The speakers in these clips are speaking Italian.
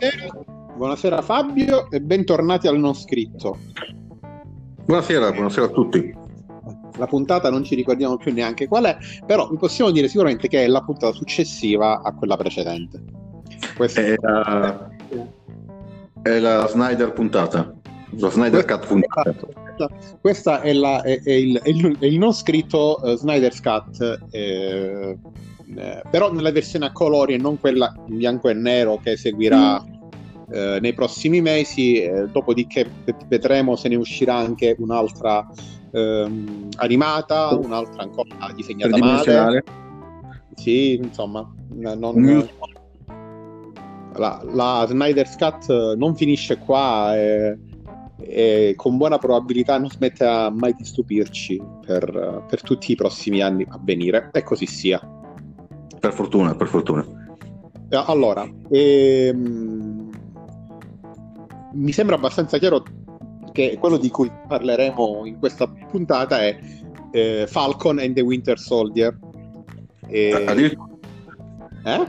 Buonasera. Buonasera Fabio e bentornati al non scritto. Buonasera, buonasera a tutti. La puntata non ci ricordiamo più neanche qual è, però vi possiamo dire sicuramente che è la puntata successiva a quella precedente. Questa è la, è la Snyder puntata, la Snyder Cut puntata. Questa è, la, è, è, il, non scritto uh, Snyder's Cut, eh, eh, però nella versione a colori e non quella in bianco e nero che seguirà mm. eh, nei prossimi mesi, eh, dopodiché vedremo se ne uscirà anche un'altra ehm, animata, un'altra ancora disegnata male. Sì, insomma, non, mm. la, la Snyder's Cut non finisce qua e, e, con buona probabilità non smetterà mai di stupirci per, per tutti i prossimi anni a venire e così sia. Per fortuna, per fortuna. Eh, allora, ehm, mi sembra abbastanza chiaro che quello di cui parleremo in questa puntata è eh, Falcon and the Winter Soldier. E... Addirittura. Eh?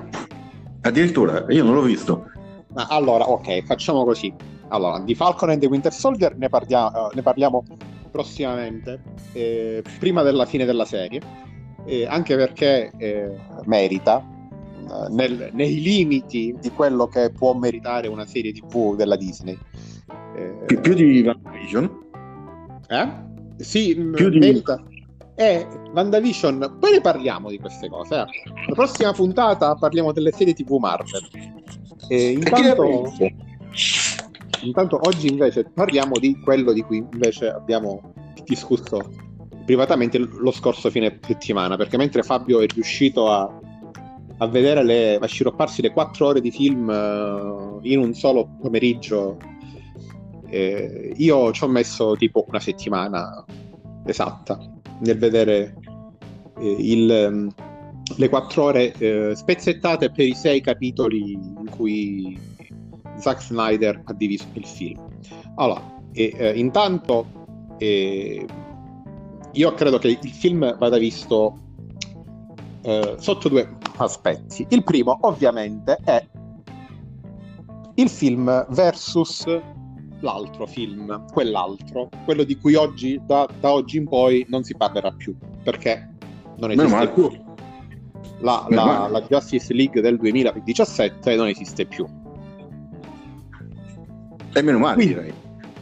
Addirittura, io non l'ho visto. Allora, ok, facciamo così. Allora, di Falcon and the Winter Soldier ne, parliamo, ne parliamo prossimamente, eh, prima della fine della serie eh, anche perché eh, merita eh, nel, nei limiti di quello che può meritare una serie tv della Disney. Più, più di WandaVision? Eh? Sì, più di... merita. E WandaVision, poi ne parliamo di queste cose. Eh. La prossima puntata parliamo delle serie tv Marvel. E intanto, intanto oggi invece parliamo di quello di cui invece abbiamo discusso privatamente lo scorso fine settimana, perché mentre Fabio è riuscito a, a vedere le, a sciropparsi le quattro ore di film uh, in un solo pomeriggio, eh, io ci ho messo tipo una settimana esatta nel vedere eh, il, um, le quattro ore eh, spezzettate per i sei capitoli in cui Zack Snyder ha diviso il film. Allora, eh, intanto eh, io credo che il film vada visto eh, sotto due aspetti. Il primo, ovviamente, è il film versus l'altro film, quell'altro, quello di cui oggi, da, da oggi in poi non si parlerà più, perché non esiste più. La, la, la, Justice League del 2017 non esiste più. E meno male, Quindi, direi.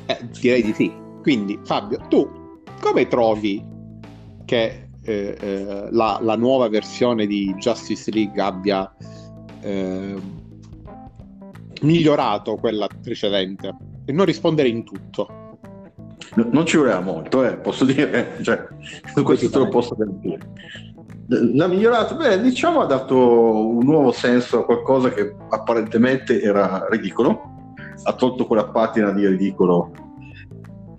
Eh, direi di sì. Quindi, Fabio, tu come trovi che eh, eh, la, la, nuova versione di Justice League abbia eh, migliorato quella precedente? E non rispondere in tutto. Non ci voleva molto, eh, posso dire, cioè, questo te lo posso dire. L'ha migliorato, beh, diciamo ha dato un nuovo senso a qualcosa che apparentemente era ridicolo, ha tolto quella patina di ridicolo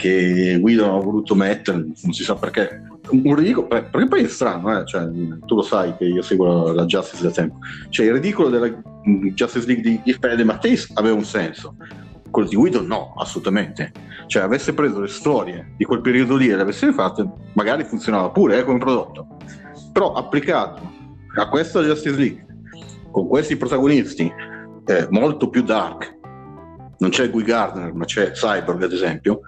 che Guido ha voluto mettere, non si sa perché. Un ridicolo, perché poi è strano, eh? cioè, tu lo sai che io seguo la, Justice da tempo. Cioè, il ridicolo della Justice League di, di Fede Matteis aveva un senso, quello di Guido no, assolutamente. Cioè, avesse preso le storie di quel periodo lì e le avesse fatte, magari funzionava pure eh, come prodotto. Però applicato a questa Justice League, con questi protagonisti eh, molto più dark, non c'è Guy Gardner, ma c'è Cyborg ad esempio,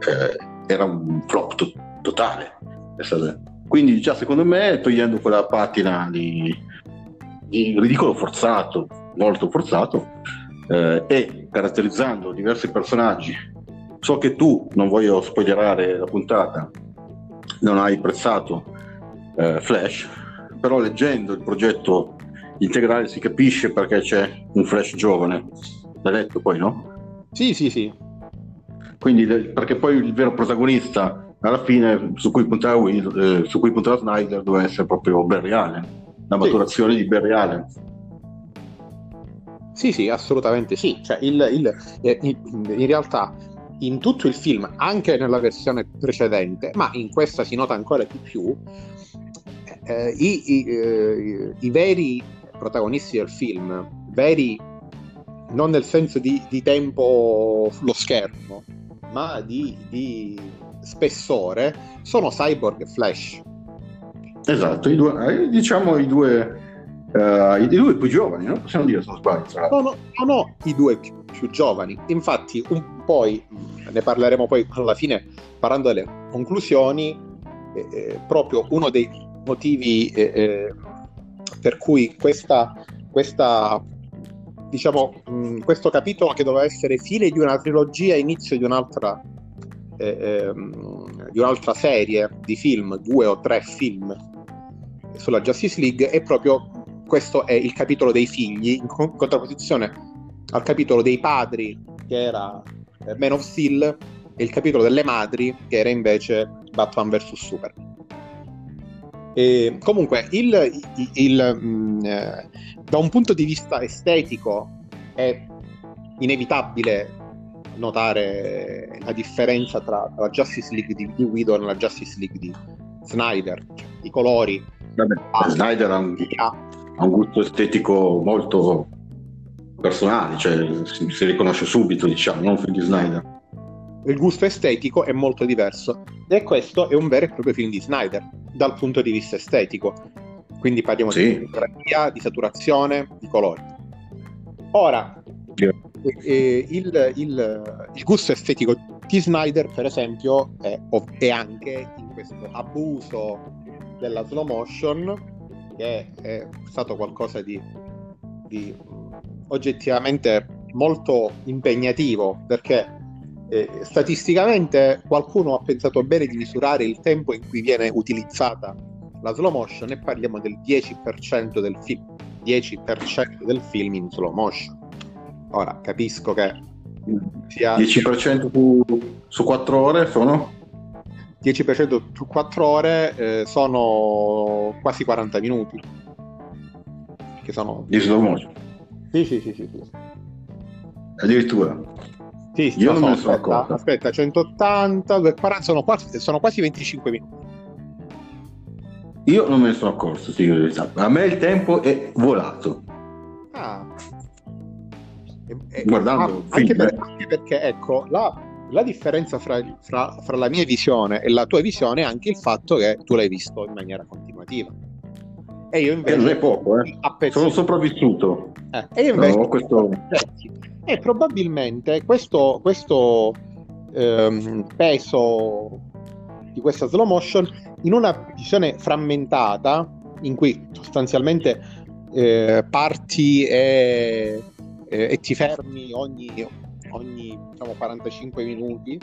eh, era un flop to- totale. Quindi già secondo me togliendo quella patina di, di ridicolo forzato, molto forzato, eh, e caratterizzando diversi personaggi, so che tu, non voglio spoilerare la puntata, non hai apprezzato eh, Flash, però leggendo il progetto integrale si capisce perché c'è un Flash giovane. L'hai letto poi, no? Sì, sì, sì. Quindi, perché poi il vero protagonista alla fine su cui puntava, Will, eh, su cui puntava Snyder doveva essere proprio Barry Allen, la maturazione sì. di Barry Allen. Sì, sì, assolutamente sì. Cioè, il, il, eh, in realtà in tutto il film, anche nella versione precedente, ma in questa si nota ancora di più, eh, i, i, eh, i, veri protagonisti del film, veri non nel senso di, di tempo sullo schermo, ma di, di spessore sono Cyborg e Flash. Esatto, i due, eh, diciamo i due Uh, I due più giovani, no? Possiamo dire se non sbaglio. No, no, no, no, i due più, più giovani. Infatti, un, poi ne parleremo poi alla fine, parlando delle conclusioni. Eh, eh proprio uno dei motivi eh, eh, per cui questa, questa diciamo, mh, questo capitolo che doveva essere fine di una trilogia, inizio di un'altra, eh, ehm, di un'altra serie di film, due o tre film sulla Justice League, è proprio questo è il capitolo dei figli, in contrapposizione al capitolo dei padri, che era eh, Man of Steel, e il capitolo delle madri, che era invece Batman vs. Superman. E comunque, il, il, il, mh, mm, eh, da un punto di vista estetico è inevitabile notare la differenza tra la Justice League di, di Whedon e la Justice League di Snyder, cioè, i colori. Vabbè, ah, Snyder ha un, ha un, gusto estetico molto personale, cioè si, si riconosce subito, diciamo, non film di Snyder. Il gusto estetico è molto diverso. E questo è un vero e proprio film di Snyder dal punto di vista estetico quindi parliamo sì. di fotografia, di saturazione, di colori ora yeah. eh, il, il, il, gusto estetico di Snyder per esempio è, è anche in questo abuso della slow motion che è stato qualcosa di, di oggettivamente molto impegnativo perché eh, statisticamente qualcuno ha pensato bene di misurare il tempo in cui viene utilizzata la slow motion e parliamo del 10% del film 10% del film in slow motion. Ora capisco che sia 10% su, su 4 ore sono 10% su 4 ore eh, sono quasi 40 minuti che sono di slow motion. Sì sì sì, sì, sì. addirittura sì, Io non so, me ne sono accorto. Aspetta, 180, 240, sono quasi, sono quasi 25 minuti. Io non me ne sono accorto, sì, a me il tempo è volato. Ah. E, e, Guardando ah, anche, per, anche, perché, ecco, la, la differenza fra, fra, fra, la mia visione e la tua visione è anche il fatto che tu l'hai visto in maniera continuativa. E io invece... Eh, non è poco, eh. Sono sopravvissuto. Eh, e io invece... No, questo... E probabilmente questo, questo ehm, peso di questa slow motion in una visione frammentata in cui sostanzialmente eh, parti e, eh, e, ti fermi ogni, ogni diciamo, 45 minuti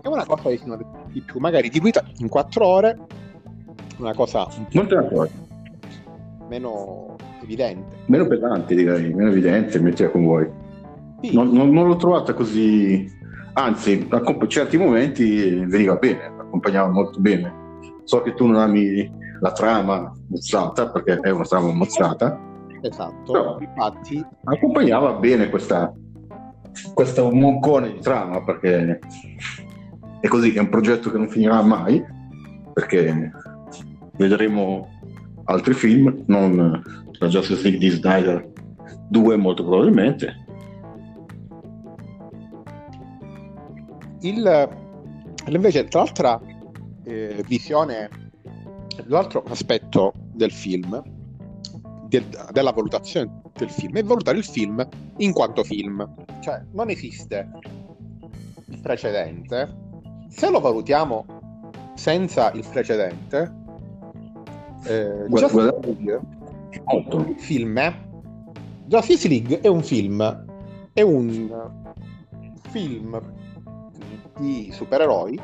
è una cosa si di più magari diluita in 4 ore una cosa un po' meno evidente meno pesante direi meno evidente mettila con voi. Non, non, non, l'ho trovata così, anzi, a certi momenti veniva bene, accompagnava molto bene. So che tu non ami la trama mozzata, perché è una trama mozzata. Esatto, però infatti. Accompagnava bene questa, questo moncone di trama, perché è così, è un progetto che non finirà mai, perché vedremo altri film, non la Justice League di Snyder 2 molto probabilmente, il, invece, tra l'altra eh, visione, l'altro aspetto del film, del, della valutazione del film, è valutare il film in quanto film. Cioè, non esiste il precedente. Se lo valutiamo senza il precedente, eh, Justice League, il film è Justice League è un film, è un film di supereroi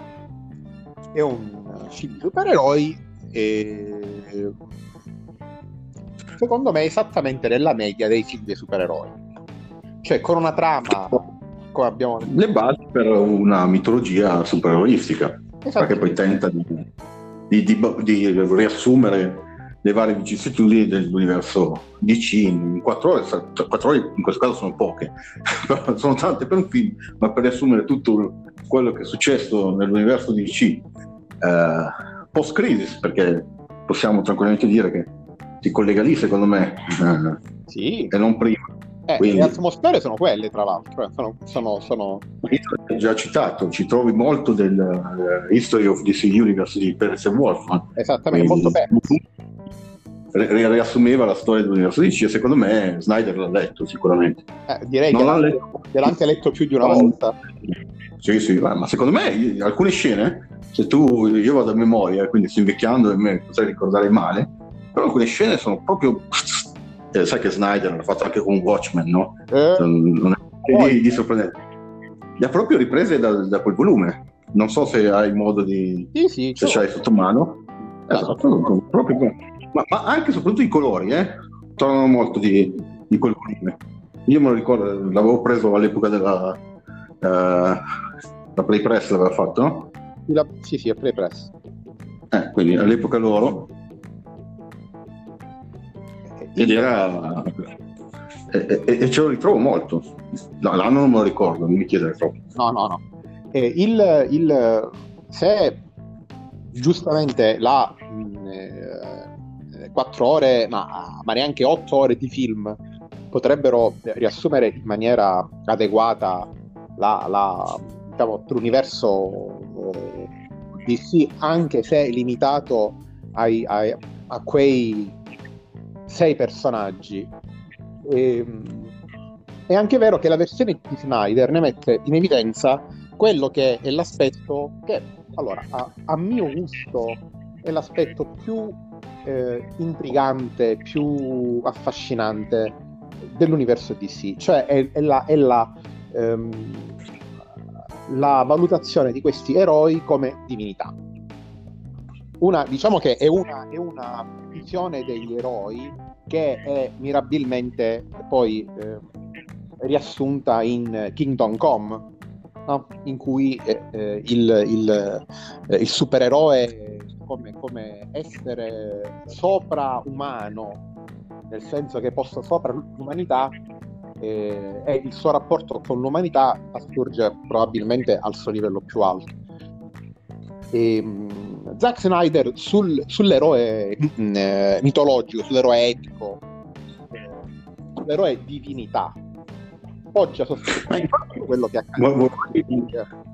è un film di supereroi e secondo me esattamente nella media dei film di supereroi. Cioè con una trama come abbiamo le basi per una mitologia supereroistica perché poi tenta di, di, di, di riassumere le varie vicissitudini dell'universo DC in quattro ore, quattro ore in questo caso sono poche, sono tante per un film, ma per riassumere tutto quello che è successo nell'universo DC eh, post-crisi, perché possiamo tranquillamente dire che si collega lì secondo me, eh, sì. e non prima. Eh, Quindi, le atmosfere sono quelle, tra l'altro, eh, sono, sono, sono... già citato, ci trovi molto del uh, History of DC Universe di Perez e Wolfman. Esattamente, Quindi, molto bene riassumeva la storia dell'universo DC e secondo me Snyder l'ha letto sicuramente. Eh, direi non che l'ha letto. l'ha anche letto più di una no. volta. Sì, sì, ma secondo me alcune scene, se tu, io vado a memoria, quindi sto invecchiando e me potrei ricordare male, però alcune scene sono proprio... Eh, sai che Snyder l'ha fatto anche con Watchmen, no? Eh. Non è di, di sorprendente. Le ha proprio riprese da, da, quel volume. Non so se hai modo di... Sì, sì. Se ce l'hai sotto mano. Esatto, proprio ma, ma, anche e soprattutto i colori, eh? Tornano molto di, di quel volume. Io me lo ricordo, l'avevo preso all'epoca della... Uh, la Play Press l'aveva fatto, no? La, sì, sì, la Play Press. Eh, quindi all'epoca loro. Ed era... E, e, e, ce lo ritrovo molto. No, l'anno non me lo ricordo, non mi chiedere troppo. No, no, no. Eh, il, il, se giustamente la mh, eh, 4 ore, ma, ma, neanche 8 ore di film potrebbero riassumere in maniera adeguata la, la, diciamo, l'universo eh, DC, anche se limitato ai, ai, a quei sei personaggi. E, ehm, è anche vero che la versione di Snyder ne mette in evidenza quello che è l'aspetto che, allora, a, a mio gusto, è l'aspetto più eh, intrigante, più affascinante dell'universo DC, cioè è, è la, è la ehm, la valutazione di questi eroi come divinità. Una, diciamo che è una, è una visione degli eroi che è mirabilmente poi eh, riassunta in Kingdom Come, no? in cui eh, eh il, il, eh, il, supereroe come, come essere sopraumano, nel senso che possa sopra l'umanità, eh, e il suo rapporto con l'umanità assurge probabilmente al suo livello più alto. E, um, Zack Snyder sul, sull'eroe mm, eh, mitologico, sull'eroe epico, eh, sull'eroe divinità, poggia sostanzialmente quello che accade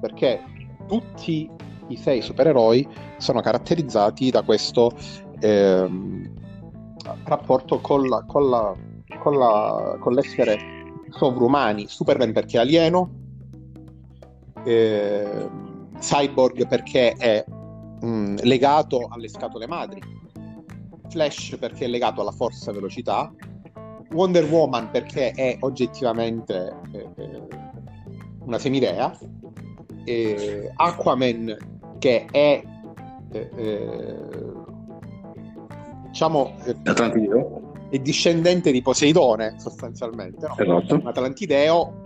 perché tutti i sei supereroi sono caratterizzati da questo ehm, rapporto con, la, con, la, con, la, con l'essere sovrumani, Superman perché è alieno, eh, Cyborg perché è mh, mm, legato alle scatole madri, Flash perché è legato alla forza velocità, Wonder Woman perché è oggettivamente eh, eh una semidea, Aquaman che è eh, eh diciamo Atlantide è discendente di Poseidone sostanzialmente, no? esatto. un atlantideo,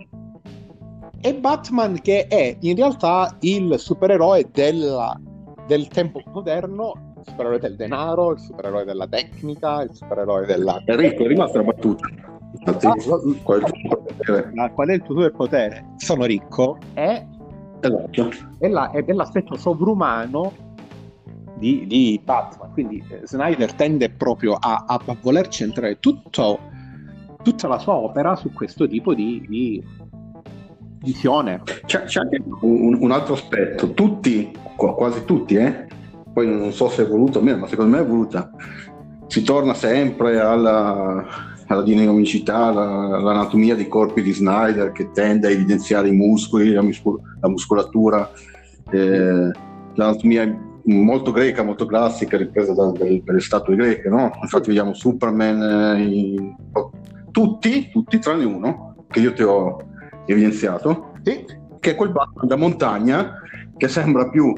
e Batman che è in realtà il supereroe della, del tempo moderno, il supereroe del denaro, il supereroe della tecnica, il supereroe della... Enrico, è rimasta la battuta. Infatti, ah, qual, è qual, è il tuo superpotere? Sono ricco e esatto. è, la, è, è l'aspetto sovrumano di, di Batman. Quindi eh, Snyder tende proprio a, a, a voler centrare tutto, tutta la sua opera su questo tipo di, di visione. C'è, c'è anche un, un, altro aspetto, tutti, quasi tutti, eh? poi non so se è voluto o meno, ma secondo me è voluta. Si torna sempre alla, alla dinamicità, alla, all'anatomia dei corpi di Snyder che tende a evidenziare i muscoli, la, muscol- la muscolatura, eh, l'anatomia molto greca, molto classica, ripresa da, dalle, dalle statue greche, no? Infatti vediamo Superman, eh, in... tutti, tutti tranne uno, che io ti ho evidenziato, sì. che è quel Batman da montagna che sembra più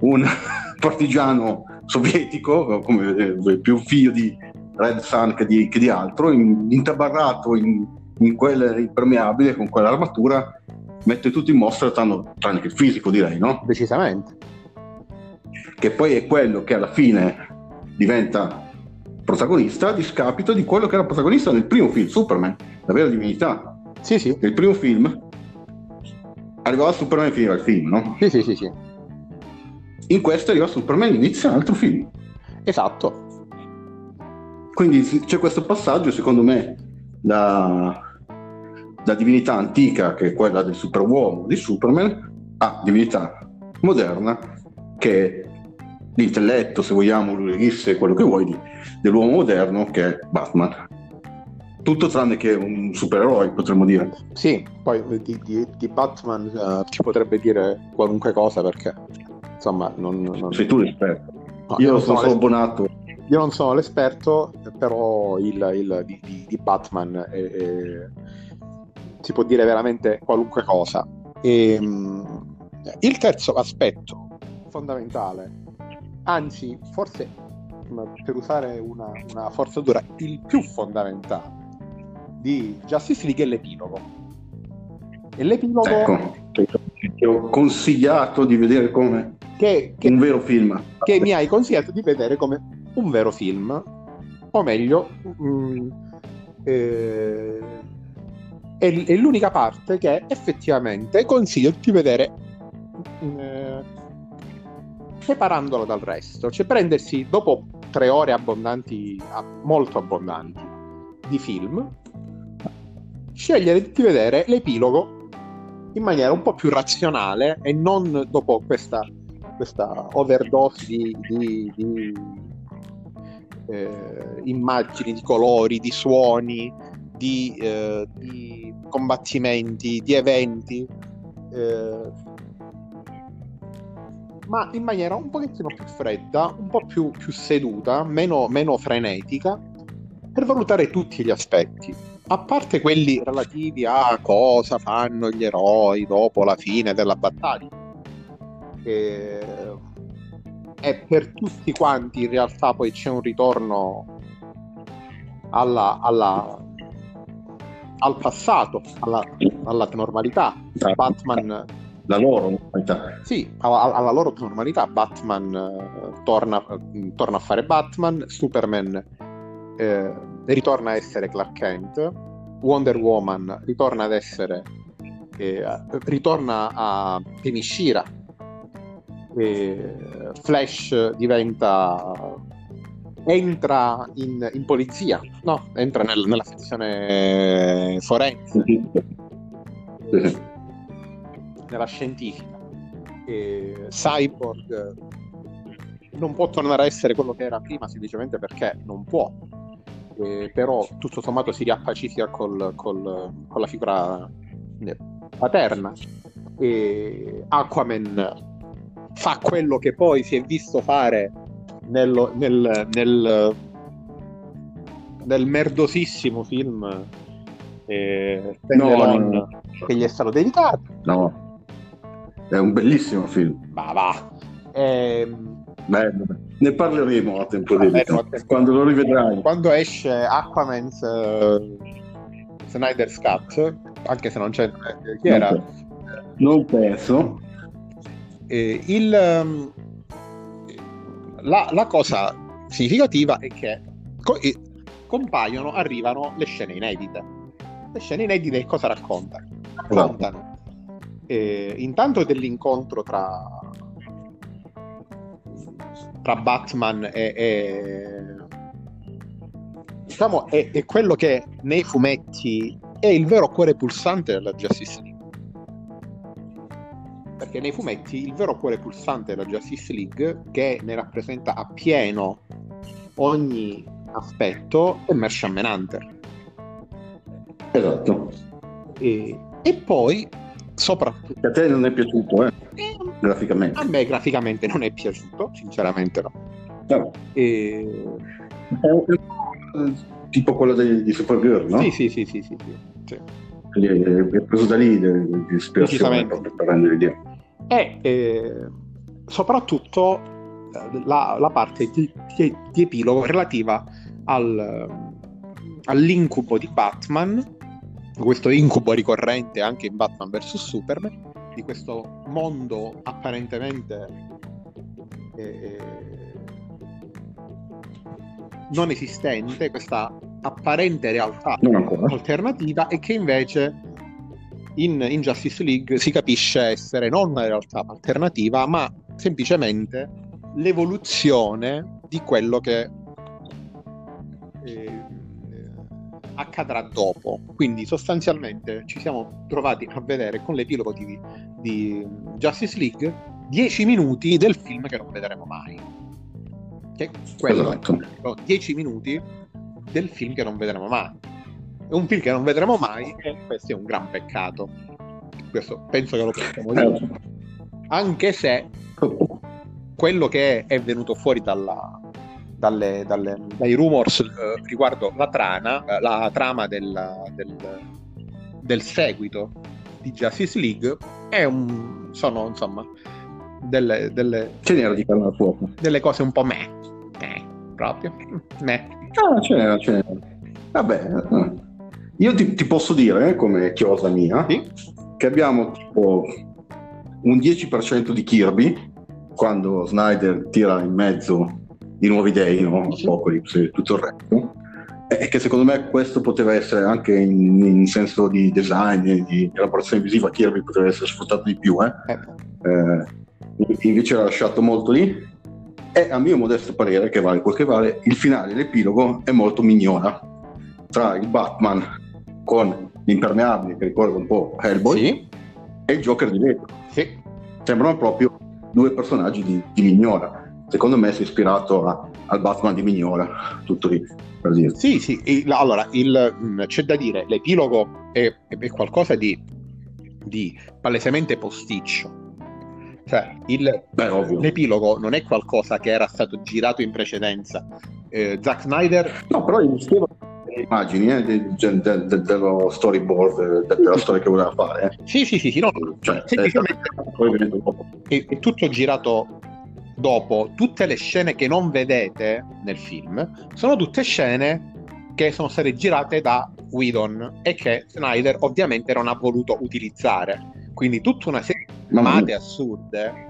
un partigiano sovietico, come, eh, più figlio di Red Sun che di, che di altro, in, intabarrato in, in quel impermeabile, con quell'armatura, mette tutto in mostra, tranne, tranne che il fisico direi, no? Decisamente che poi è quello che alla fine diventa protagonista a discapito di quello che era protagonista nel primo film, Superman, la vera divinità. Sì, sì. Nel primo film arrivava Superman e finiva il film, no? Sì, sì, sì, sì. In questo arriva Superman e inizia un altro film. Esatto. Quindi c'è questo passaggio, secondo me, da, da divinità antica, che è quella del superuomo di Superman, a divinità moderna, che è l'intelletto, se vogliamo, l'urisse, quello che vuoi, dell'uomo moderno che è Batman. Tutto tranne che un supereroe, potremmo dire. Sì, poi di, di, di Batman uh, ci potrebbe dire qualunque cosa perché, insomma, non... non... Sei tu l'esperto. No, io, io sono, sono abbonato. Io non sono l'esperto, però il, il di, di, Batman è, è, si può dire veramente qualunque cosa. E, um, il terzo aspetto fondamentale, anzi forse per usare una, una forzatura, il più fondamentale di Justice League è l'epilogo. E l'epilogo... Ecco, ti ho consigliato di vedere come che, che, un vero film. Che mi hai consigliato di vedere come un vero film, o meglio, mh, mm, eh, è, è, l'unica parte che effettivamente consiglio di vedere eh, separandolo dal resto, cioè prendersi dopo tre ore abbondanti, molto abbondanti di film, scegliere di vedere l'epilogo in maniera un po' più razionale e non dopo questa, questa overdose di, di, di eh, immagini, di colori, di suoni, di, eh, di combattimenti, di eventi. Eh, ma in maniera un pochettino più fredda, un po' più, più seduta, meno, meno frenetica, per valutare tutti gli aspetti. A parte quelli relativi a cosa fanno gli eroi dopo la fine della battaglia. E, e per tutti quanti in realtà poi c'è un ritorno alla, alla, al passato, alla, alla normalità. Batman la loro normalità. Sì, alla, alla loro normalità. Batman uh, torna, uh, torna, a fare Batman, Superman uh, ritorna a essere Clark Kent, Wonder Woman ritorna ad essere ritorna a Temishira Flash diventa entra in, in polizia no, entra nel, nella sezione forense nella scientifica. E Cyborg non può tornare a essere quello che era prima semplicemente perché non può, eh, però tutto sommato si riappacifica col, col, con la figura eh, paterna. E Aquaman fa quello che poi si è visto fare nel, nel, nel, nel merdosissimo film eh, no, no, che gli è stato dedicato. No. È un bellissimo film. Ma va. Ehm... Beh, ne parleremo a tempo debito, quando lo rivedrai. Quando esce Aquaman's uh, Snyder's Cut, anche se non c'è chi non era? Non penso. Eh, il, um, la, la, cosa significativa è che co- compaiono, arrivano le scene inedite. Le scene inedite cosa raccontano? Raccontano eh, intanto dell'incontro tra, tra Batman e, e diciamo è, è, quello che nei fumetti è il vero cuore pulsante della Justice perché nei fumetti il vero cuore pulsante della Justice League che ne rappresenta appieno ogni aspetto è Martian Manhunter esatto e, e poi soprattutto. A te non è piaciuto, eh? eh? Graficamente. A me graficamente non è piaciuto, sinceramente no. no. E... Tipo quello di, di Supergirl, no? Sì, sì, sì, sì, sì, sì. È preso da lì di ispirazione per rendere l'idea. E eh, soprattutto eh, la, la parte di, di, di, epilogo relativa al, all'incubo di Batman questo incubo ricorrente anche in Batman vs Superman, di questo mondo apparentemente eh, non esistente, questa apparente realtà alternativa e che invece in, in, Justice League si capisce essere non una realtà alternativa, ma semplicemente l'evoluzione di quello che eh, accadrà dopo. Quindi sostanzialmente ci siamo trovati a vedere con l'epilogo di, di Justice League 10 minuti del film che non vedremo mai. che è quello esatto. 10 minuti del film che non vedremo mai. È un film che non vedremo mai e questo è un gran peccato. Questo penso che lo possiamo dire. Anche se quello che è venuto fuori dalla, dalle, dalle, dai rumors eh, riguardo la, trana, eh, la trama del, del, del, seguito di Justice League è un, sono insomma delle, delle, delle cose un po' me, me proprio me. Ah, ce n'era, ce n'era. Vabbè, eh, io ti, ti posso dire, come chiosa mia, sì? che abbiamo tipo un 10% di Kirby quando Snyder tira in mezzo i nuovi dei, no? Apocalypse e tutto il resto, e che secondo me questo poteva essere anche in, in senso di design di elaborazione visiva, Kirby poteva essere sfruttato di più, eh? Eh, invece l'ha lasciato molto lì. E a mio modesto parere, che vale quel che vale, il finale, l'epilogo è molto mignona. Tra il Batman con l'impermeabile, che ricorda un po' Hellboy, sì. e il Joker di vetro. Sì. Sembrano proprio due personaggi di, di Mignora. Secondo me si è ispirato a, al Batman di Mignora, tutto lì per dire. Sì, sì, il, allora il, mm, c'è da dire, l'epilogo è, è qualcosa di, di, palesemente posticcio. Cioè, il, Beh, l'epilogo non è qualcosa che era stato girato in precedenza. Eh, Zack Snyder... No, però esisteva immagini eh, de, de, de, dello storyboard della storia che voleva fare. Eh. Sì, sì, sì, sì no. cioè, è, è, è, tutto girato dopo. Tutte le scene che non vedete nel film sono tutte scene che sono state girate da Whedon e che Snyder ovviamente non ha voluto utilizzare. Quindi tutta una serie di chiamate assurde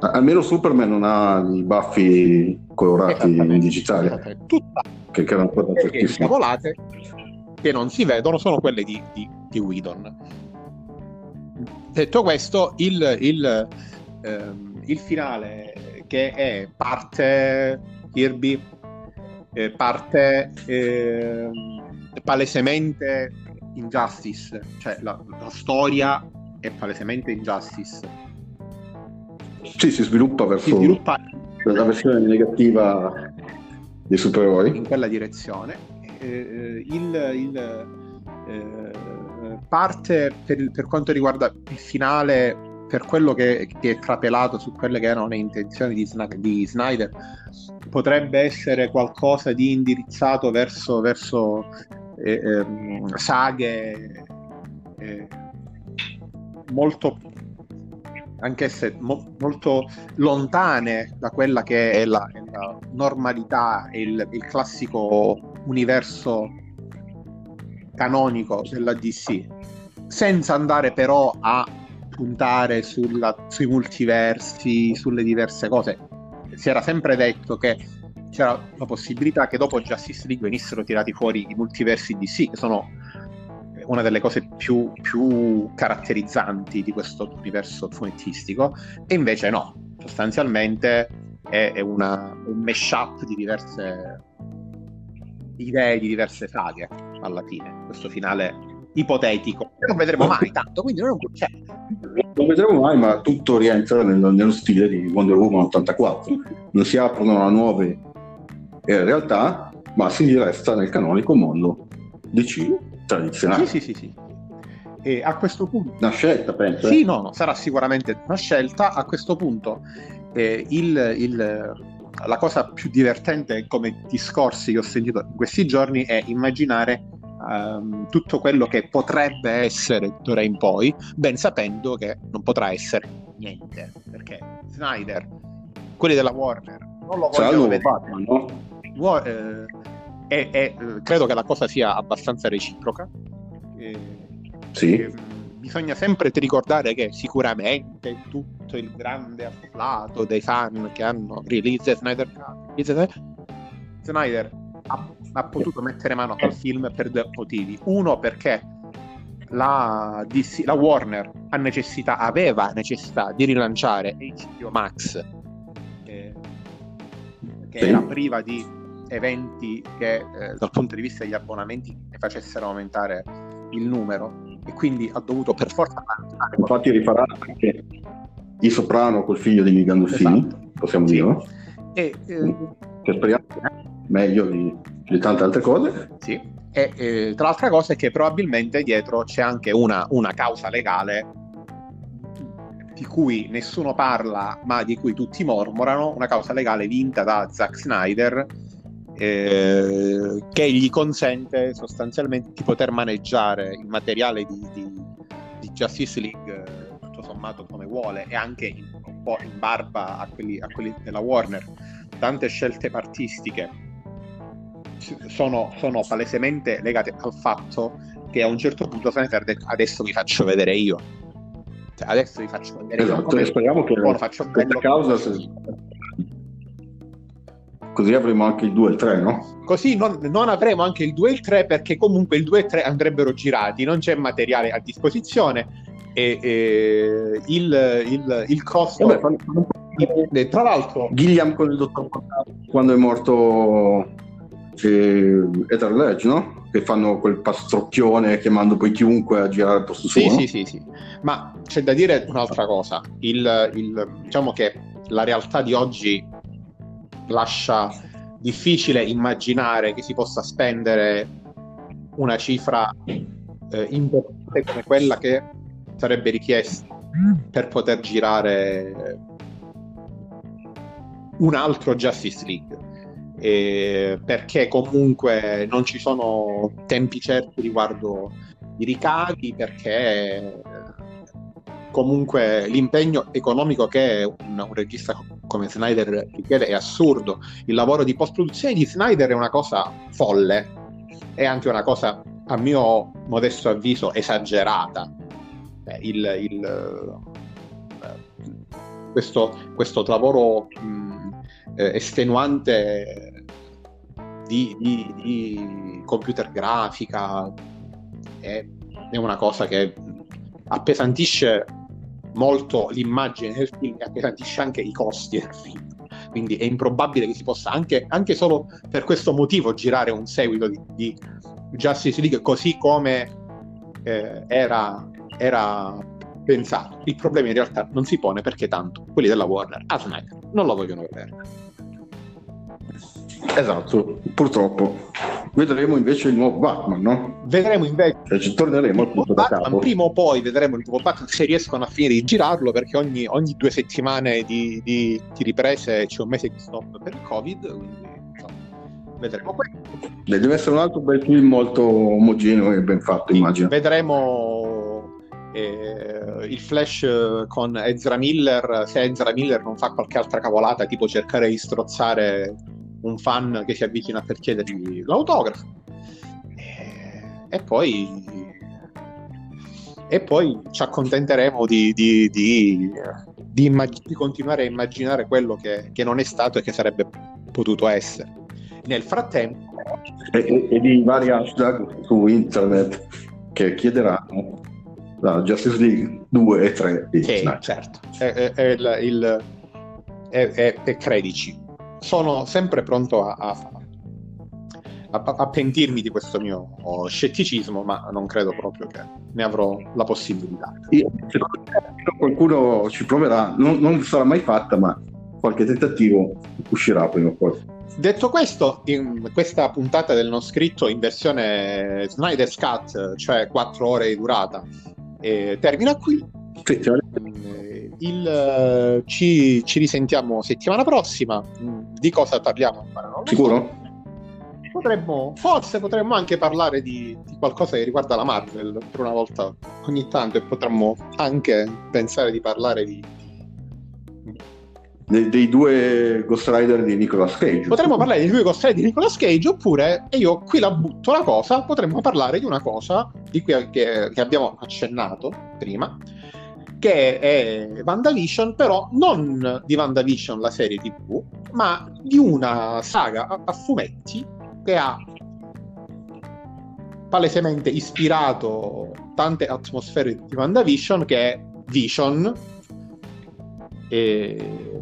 Almeno Superman non ha i baffi colorati in digitale. Tutta che, che erano le cavolate che non si vedono sono quelle di, di, di Whedon. Detto questo, il, il, ehm, il finale che è parte Kirby, eh, parte eh, palesemente Injustice, cioè la, la storia è palesemente Injustice sì, si sviluppa verso si sviluppa... la versione negativa dei supereroi. In quella direzione. Eh, il, il eh, parte per, per, quanto riguarda il finale, per quello che, che, è trapelato su quelle che erano le intenzioni di, di Snyder, potrebbe essere qualcosa di indirizzato verso, verso eh, ehm, saghe eh, molto anche se mo- molto lontane da quella che è la, la normalità e il, il, classico universo canonico della DC, senza andare però a puntare sulla, sui multiversi, sulle diverse cose. Si era sempre detto che c'era la possibilità che dopo Justice League venissero tirati fuori i multiversi DC, che sono una delle cose più, più caratterizzanti di questo universo fumettistico, e invece no, sostanzialmente è, è una, un mashup di diverse idee, di diverse saghe alla fine, questo finale ipotetico. Non vedremo mai tanto, quindi non c'è. Non vedremo mai, ma tutto rientra nello, nello stile di Wonder Woman 84. Non si aprono a nuove eh, realtà, ma si resta nel canonico mondo DC tradizionale. Sì, sì, sì, sì. E a questo punto... Una scelta, penso. Sì, eh? no, no, sarà sicuramente una scelta. A questo punto eh, il, il, la cosa più divertente come discorsi che ho sentito in questi giorni è immaginare um, tutto quello che potrebbe essere d'ora in poi, ben sapendo che non potrà essere niente, perché Snyder, quelli della Warner, non lo vogliono vedere. Batman, no? War, eh, e, e, eh, credo che la cosa sia abbastanza reciproca. E, sì. E, bisogna sempre ricordare che sicuramente tutto il grande afflato dei fan che hanno release Snyder Snyder ha, ha potuto mettere mano al film per due motivi. Uno perché la, DC, la Warner necessità, aveva necessità di rilanciare HBO Max, eh, che sì. era priva di eventi che eh, dal punto di vista degli abbonamenti ne facessero aumentare il numero e quindi ha dovuto per forza infatti rifarà anche il soprano col figlio di Gandolfini esatto. possiamo sì. dirlo E, eh, che speriamo meglio di, di, tante altre cose. Sì. E eh, tra l'altra cosa è che probabilmente dietro c'è anche una, una causa legale di cui nessuno parla, ma di cui tutti mormorano, una causa legale vinta da Zack Snyder eh, che gli consente sostanzialmente di poter maneggiare il materiale di, di, di Justice League eh, tutto sommato come vuole e anche in, un po' in barba a quelli, a quelli della Warner. Tante scelte partistiche sono, sono, palesemente legate al fatto che a un certo punto Snyder ha detto adesso vi faccio vedere io cioè, adesso vi faccio vedere esatto, come speriamo che lo faccio questa causa se... così avremo anche il 2 e il 3 no? così non, non, avremo anche il 2 e il 3 perché comunque il 2 e il 3 andrebbero girati non c'è materiale a disposizione e, e il, il, il, costo Vabbè, fanno, tra l'altro Gilliam con il dottor quando è morto eh, Ether Ledge no? che fanno quel pastrocchione chiamando poi chiunque a girare al posto sì, suo. Sì, sì, sì. Ma c'è da dire un'altra cosa. Il, il, diciamo che la realtà di oggi lascia difficile immaginare che si possa spendere una cifra eh, importante come quella che sarebbe richiesta per poter girare un altro Justice League. Eh, perché comunque non ci sono tempi certi riguardo i ricavi, perché comunque l'impegno economico che un, un, regista come Snyder richiede è assurdo. Il lavoro di post-produzione di Snyder è una cosa folle, è anche una cosa, a mio modesto avviso, esagerata. Eh, il, il, questo, questo lavoro mh, eh, estenuante di, di, di, computer grafica è, è, una cosa che appesantisce molto l'immagine del film e appesantisce anche i costi del film quindi è improbabile che si possa anche, anche solo per questo motivo girare un seguito di, di Justice League così come eh, era, era pensato. Il problema in realtà non si pone perché tanto quelli della Warner a Snyder non lo vogliono vedere. Esatto, purtroppo. Vedremo invece il nuovo Batman, no? Vedremo invece. Cioè, ci torneremo il nuovo Batman. Prima o poi vedremo il nuovo Batman se riescono a finire di girarlo, perché ogni, ogni due settimane di, di, di, riprese c'è un mese di stop per il Covid. Quindi, insomma, vedremo questo. Deve essere un altro bel film molto omogeneo e ben fatto, immagino. Vedremo eh, il Flash con Ezra Miller, se Ezra Miller non fa qualche altra cavolata, tipo cercare di strozzare un fan che si avvicina per chiedergli l'autografo. E, e poi e poi ci accontenteremo di, di, di, di immag- continuare a immaginare quello che, che, non è stato e che sarebbe potuto essere. Nel frattempo... E, e di vari hashtag su internet che chiederanno la Justice League 2 e 3 di sì, certo, è, è, il, il, è, credici sono sempre pronto a, a, a, a, pentirmi di questo mio scetticismo, ma non credo proprio che ne avrò la possibilità. Io, secondo me qualcuno ci proverà, non, non sarà mai fatta, ma qualche tentativo uscirà prima o poi. Detto questo, questa puntata del non scritto in versione Snyder's Cut, cioè 4 ore di durata, eh, termina qui. Sì, il, uh, ci, ci, risentiamo settimana prossima. Di cosa parliamo? Sicuro? So. Potremmo, forse potremmo anche parlare di, di, qualcosa che riguarda la Marvel per una volta ogni tanto e potremmo anche pensare di parlare di, dei, dei, due Ghost Rider di Nicolas Cage. Potremmo parlare dei due Ghost Rider di Nicolas Cage, oppure, e io qui la butto la cosa, potremmo parlare di una cosa di cui che, che abbiamo accennato prima, che è WandaVision, però non di WandaVision, la serie TV, ma di una saga a, a fumetti che ha palesemente ispirato tante atmosfere di WandaVision, che è Vision, e,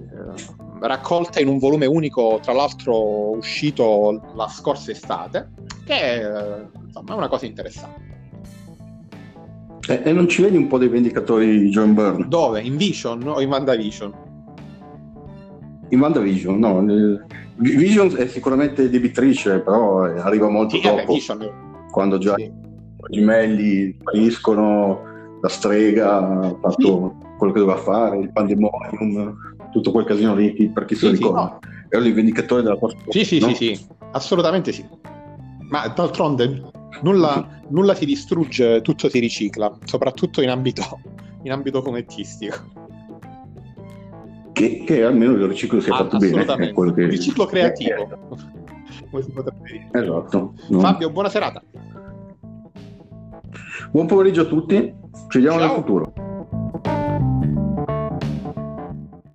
raccolta in un volume unico, tra l'altro uscito la scorsa estate, che è, insomma, è una cosa interessante. E, e, non ci vedi un po' dei vendicatori di John Byrne? Dove? In Vision o in WandaVision? in WandaVision, no. Vision è sicuramente debitrice, però arriva molto sì, dopo. Vabbè, quando già sì. i gemelli spariscono, la strega ha fatto sì. quello che doveva fare, il pandemonium, tutto quel casino lì, per chi se lo ricorda. No. Era il vendicatore della posta. Sì, sì, no? sì, sì, assolutamente sì. Ma d'altronde nulla, nulla si distrugge, tutto si ricicla, soprattutto in ambito, in ambito fumettistico che, che almeno il riciclo sia ah, fatto bene. È quello che... Riciclo creativo. Potrebbe dire. Esatto. No. Fabio, buona serata. Buon pomeriggio a tutti, ci vediamo Ciao. nel futuro.